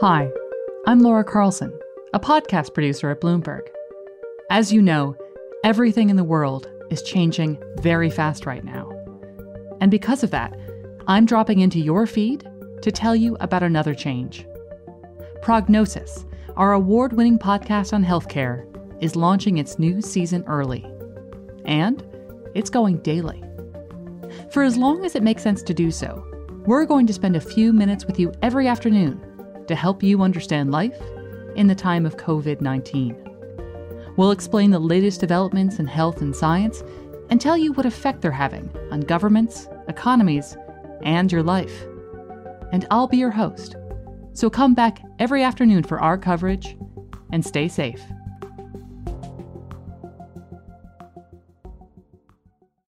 Hi, I'm Laura Carlson, a podcast producer at Bloomberg. As you know, everything in the world is changing very fast right now. And because of that, I'm dropping into your feed to tell you about another change. Prognosis, our award winning podcast on healthcare, is launching its new season early. And it's going daily. For as long as it makes sense to do so, we're going to spend a few minutes with you every afternoon to help you understand life in the time of COVID 19. We'll explain the latest developments in health and science and tell you what effect they're having on governments, economies, and your life. And I'll be your host. So come back every afternoon for our coverage and stay safe.